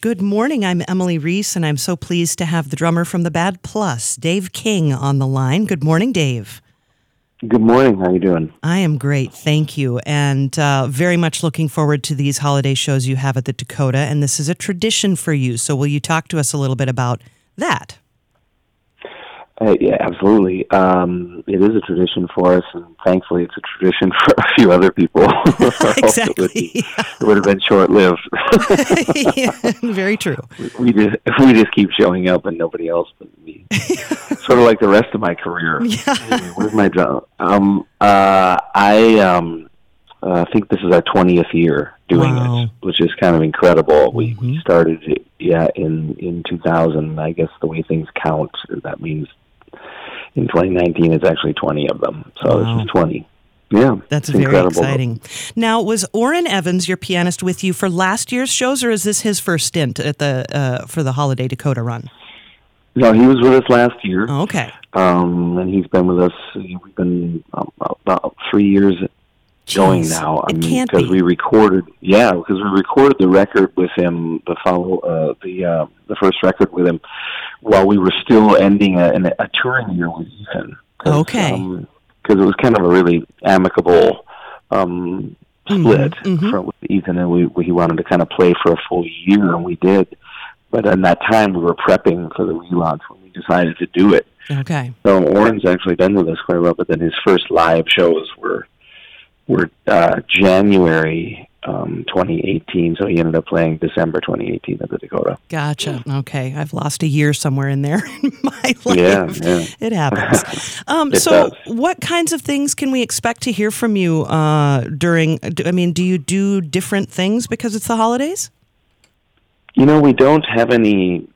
Good morning. I'm Emily Reese, and I'm so pleased to have the drummer from the Bad Plus, Dave King, on the line. Good morning, Dave. Good morning. How are you doing? I am great, thank you, and uh, very much looking forward to these holiday shows you have at the Dakota. And this is a tradition for you. So, will you talk to us a little bit about that? Uh, yeah, absolutely. Um, it is a tradition for us, and thankfully, it's a tradition for a few other people. exactly. it, would it would have been short-lived. yeah, very true. We just we just keep showing up, and nobody else but me. sort of like the rest of my career. Yeah. Anyway, where's my job? Um, uh, I um, uh, think this is our twentieth year doing Wow. it, which is kind of incredible. We, we Mhm. started, it, yeah, in in 2000. I guess the way things count, that means in 2019 it's actually 20 of them. So Wow. this is 20. Yeah, That's very incredible. exciting. Now, was Orrin Evans, your pianist, with you for last year's shows, or is this his first stint at the uh, for the Holiday Dakota run? No, he was with us last year, Oh, okay. um, and he's been with us. We've been um, about three years going Jeez, now. I mean, can't because be. we recorded, yeah, because we recorded the record with him, the follow, uh, the uh, the first record with him, while we were still ending a, a touring year with Ethan. Okay. Because it was kind of a really amicable um, split mhm. from with Ethan, and we, we he wanted to kind of play for a full year, and we did. But in that time, we were prepping for the relaunch when we decided to do it. Okay. So Orrin's actually been with us quite a while, but then his first live shows were were uh, January um, 2018. So he ended up playing December 2018 at the Dakota. Gotcha. Okay. I've lost a year somewhere in there in my life. Yeah, yeah. It happens. Um, It so, does. what kinds of things can we expect to hear from you uh, during? I mean, do you do different things because it's the holidays? You know, we don't have any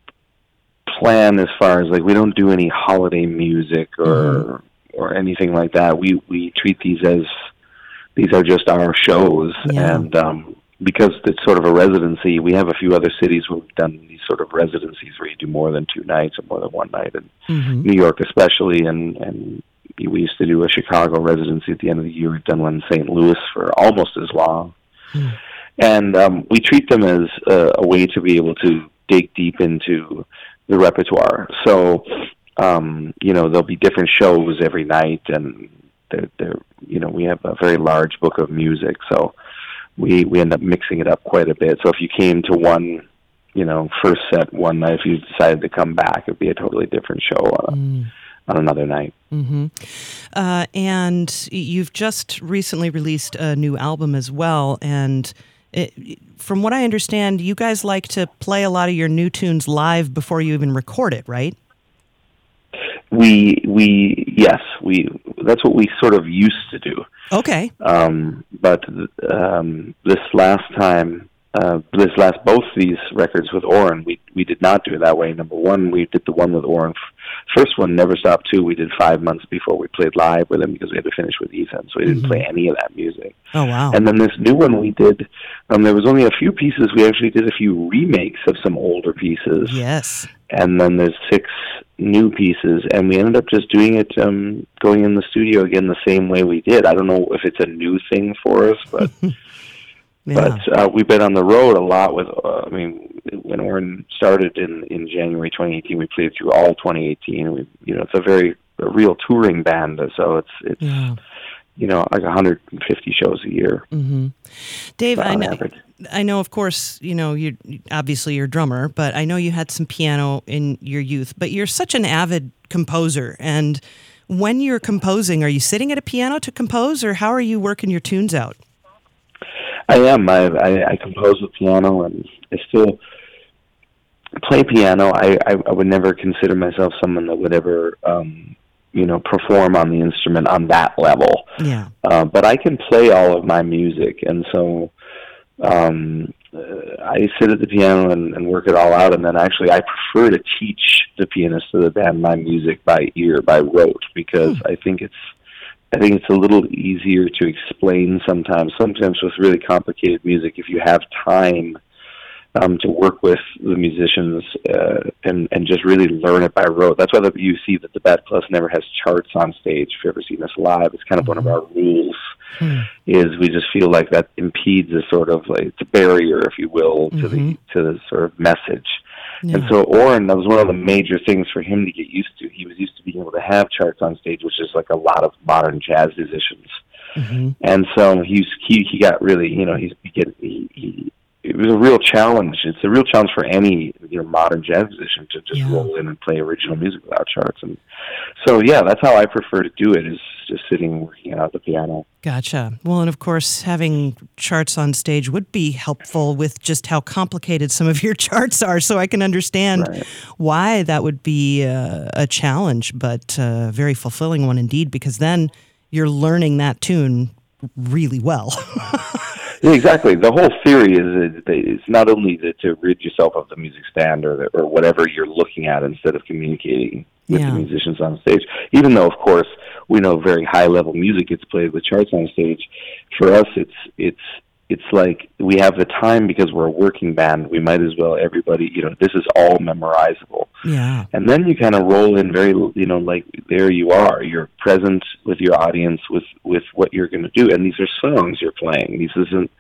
plan as far as like we don't do any holiday music or or anything like that. We we treat these as these are just our shows, Yeah. and um, because it's sort of a residency, we have a few other cities where we've done these sort of residencies where you do more than two nights or more than one night, and Mm-hmm. New York especially, and and we used to do a Chicago residency at the end of the year. We've done one in St. Louis for almost as long, Hmm. and um, we treat them as a, a way to be able to dig deep into the repertoire. So, um, you know, there'll be different shows every night, and they're, they're you know we have a very large book of music, so we we end up mixing it up quite a bit. So if you came to one you know, first set one night. If you decided to come back, it'd be a totally different show on, Mm. on another night. Mm-hmm. Uh, and you've just recently released a new album as well. And it, from what I understand, you guys like to play a lot of your new tunes live before you even record it, right? We we yes we that's what we sort of used to do. Okay. Um, but um, this last time, uh, this last both these records with Orrin, we we did not do it that way. Number one, we did the one with Orrin. First one, Never Stop Two, we did five months before we played live with him because we had to finish with Ethan, so we didn't Mhm. play any of that music. Oh, wow. And then this new one we did, um, there was only a few pieces. We actually did a few remakes of some older pieces, yes. And then there's six new pieces. And we ended up just doing it, um, going in the studio again the same way we did. I don't know if it's a new thing for us, but Yeah. but uh, we've been on the road a lot with. Uh, I mean, when Orrin started in in January 2018, we played through all 2018. We, you know, it's a very a real touring band, so it's it's yeah. You know like 150 shows a year hmm Dave, I know, average. I know, of course, you know, you obviously you're a drummer, but I know you had some piano in your youth. But you're such an avid composer, and when you're composing, are you sitting at a piano to compose, or how are you working your tunes out? I am. I, I I compose with piano, and I still play piano. I, I I would never consider myself someone that would ever um, you know perform on the instrument on that level. Yeah. Uh, but I can play all of my music, and so um, I sit at the piano and, and work it all out. And then actually, I prefer to teach the pianist of the band my music by ear, by rote, because I think it's I think it's a little easier to explain sometimes. Sometimes with really complicated music, if you have time um, to work with the musicians uh, and and just really learn it by rote. That's why the, you see that the Bad Plus never has charts on stage. If you've ever seen us live, it's kind of one of our rules. Hmm. Is we just feel like that impedes a sort of like it's a barrier, if you will, to mm-hmm. the to the sort of message. Yeah. And so Orrin, that was one of the major things for him to get used to. He was used to being able to have charts on stage, which is like a lot of modern jazz musicians. Mm-hmm. And so he's he he got really you know he's he, he it was a real challenge. It's a real challenge for any you know modern jazz musician to just yeah. roll in and play original music without charts. And so yeah, that's how I prefer to do it. Is just sitting working out the piano. Gotcha. Well, and of course, having charts on stage would be helpful with just how complicated some of your charts are. So I can understand right. why that would be a, a challenge, but a very fulfilling one indeed. Because then you're learning that tune really well. Exactly. The whole theory is it's not only to, to rid yourself of the music stand or, the, or whatever you're looking at instead of communicating with yeah. the musicians on stage. Even though, of course, we know very high level music gets played with charts on stage. For us, it's it's it's like we have the time because we're a working band. We might as well everybody, you know, this is all memorizable. Yeah. And then you kind of roll in very, you know, like there you are. You're present with your audience with with what you're going to do, and these are songs you're playing. These isn't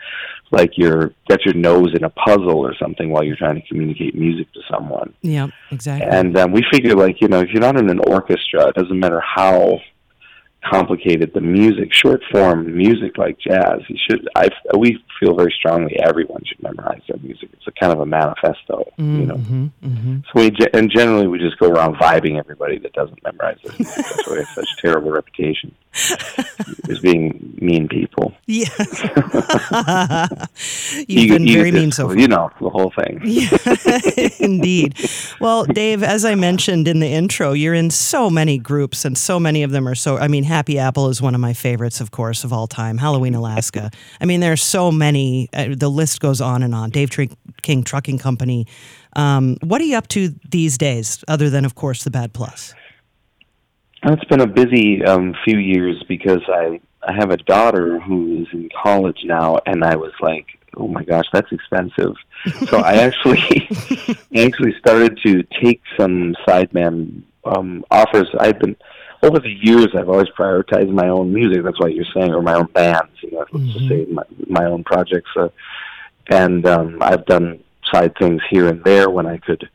like you're got your nose in a puzzle or something while you're trying to communicate music to someone. Yeah, exactly. And um, we figure like you know if you're not in an orchestra, it doesn't matter how complicated the music, short form music like jazz. You should. I we feel very strongly everyone should memorize their music. It's a kind of a manifesto, mm-hmm, you know. Mm-hmm, mm-hmm. So we and generally we just go around vibing everybody that doesn't memorize their music. That's why we have such a terrible reputation as being mean people. Yeah, you've you, been you, very mean so far. You know the whole thing. yeah, indeed. Well, Dave, as I mentioned in the intro, you're in so many groups, and so many of them are so. I mean Happy Apple is one of my favorites, of course, of all time. Halloween Alaska. I mean, there are so many. Uh, the list goes on and on. Dave Tr- King Trucking Company. Um, what are you up to these days, other than, of course, the Bad Plus? It's been a busy um, few years because I I have a daughter who is in college now, and I was like, oh my gosh, that's expensive. so I actually actually started to take some sideman um, offers. I've been over the years, I've always prioritized my own music. That's why you're saying, or my own bands. You know, let's mm-hmm. just say my, my own projects. Uh, and um, I've done side things here and there when I could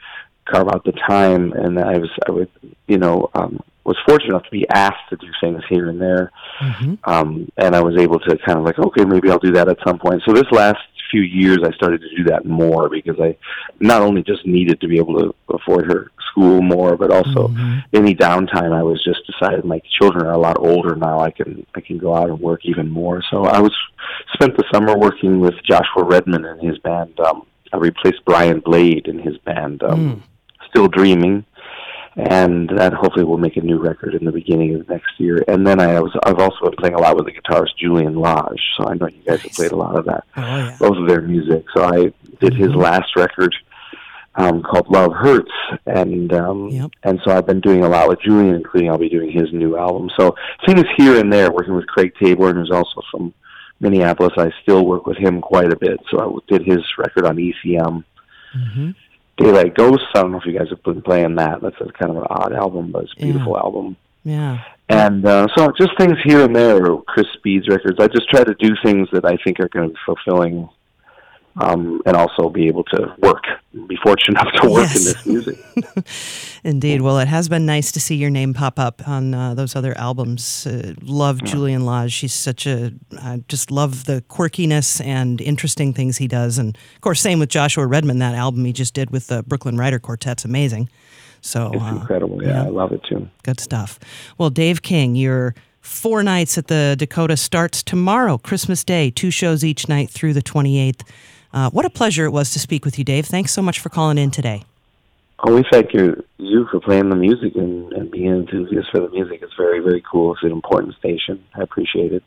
carve out the time. And I was, I would, you know, um, was fortunate enough to be asked to do things here and there. Mm-hmm. Um, and I was able to kind of like, okay, maybe I'll do that at some point. So this last few years, I started to do that more because I not only just needed to be able to afford her school more, but also mm-hmm. any downtime. I was just decided my children are a lot older now. I can I can go out and work even more. So I was spent the summer working with Joshua Redman and his band. Um, I replaced Brian Blade in his band, um, mm. Still Dreaming and that hopefully will make a new record in the beginning of next year. And then I was I've also been playing a lot with the guitarist Julian Lage, so I know you guys nice. have played a lot of that, oh, yeah. both of their music. So I did his mm-hmm. last record um, called Love Hurts, and um, yep. and so I've been doing a lot with Julian, including I'll be doing his new album. So things here and there, working with Craig Taborn, who's also from Minneapolis. I still work with him quite a bit. So I did his record on ECM. Mm-hmm Daylight Ghosts. I don't know if you guys have been playing that. That's a kind of an odd album, but it's a beautiful yeah. album. Yeah. And uh, so just things here and there, Chris Speed's records. I just try to do things that I think are going to be fulfilling um, and also be able to work, be fortunate enough to work yes. in this music. Indeed. Well, it has been nice to see your name pop up on uh, those other albums. Uh, love yeah. Julian Lage. She's such a, I just love the quirkiness and interesting things he does. And of course, same with Joshua Redman, that album he just did with the Brooklyn Rider Quartet's amazing. So it's uh, incredible. Yeah, yeah, I love it too. Good stuff. Well, Dave King, you're four nights at the Dakota starts tomorrow, Christmas Day, two shows each night through the 28th. Uh, what a pleasure it was to speak with you, Dave. Thanks so much for calling in today. Oh, we thank you, you for playing the music and, and being enthusiast for the music. It's very, very cool. It's an important station. I appreciate it.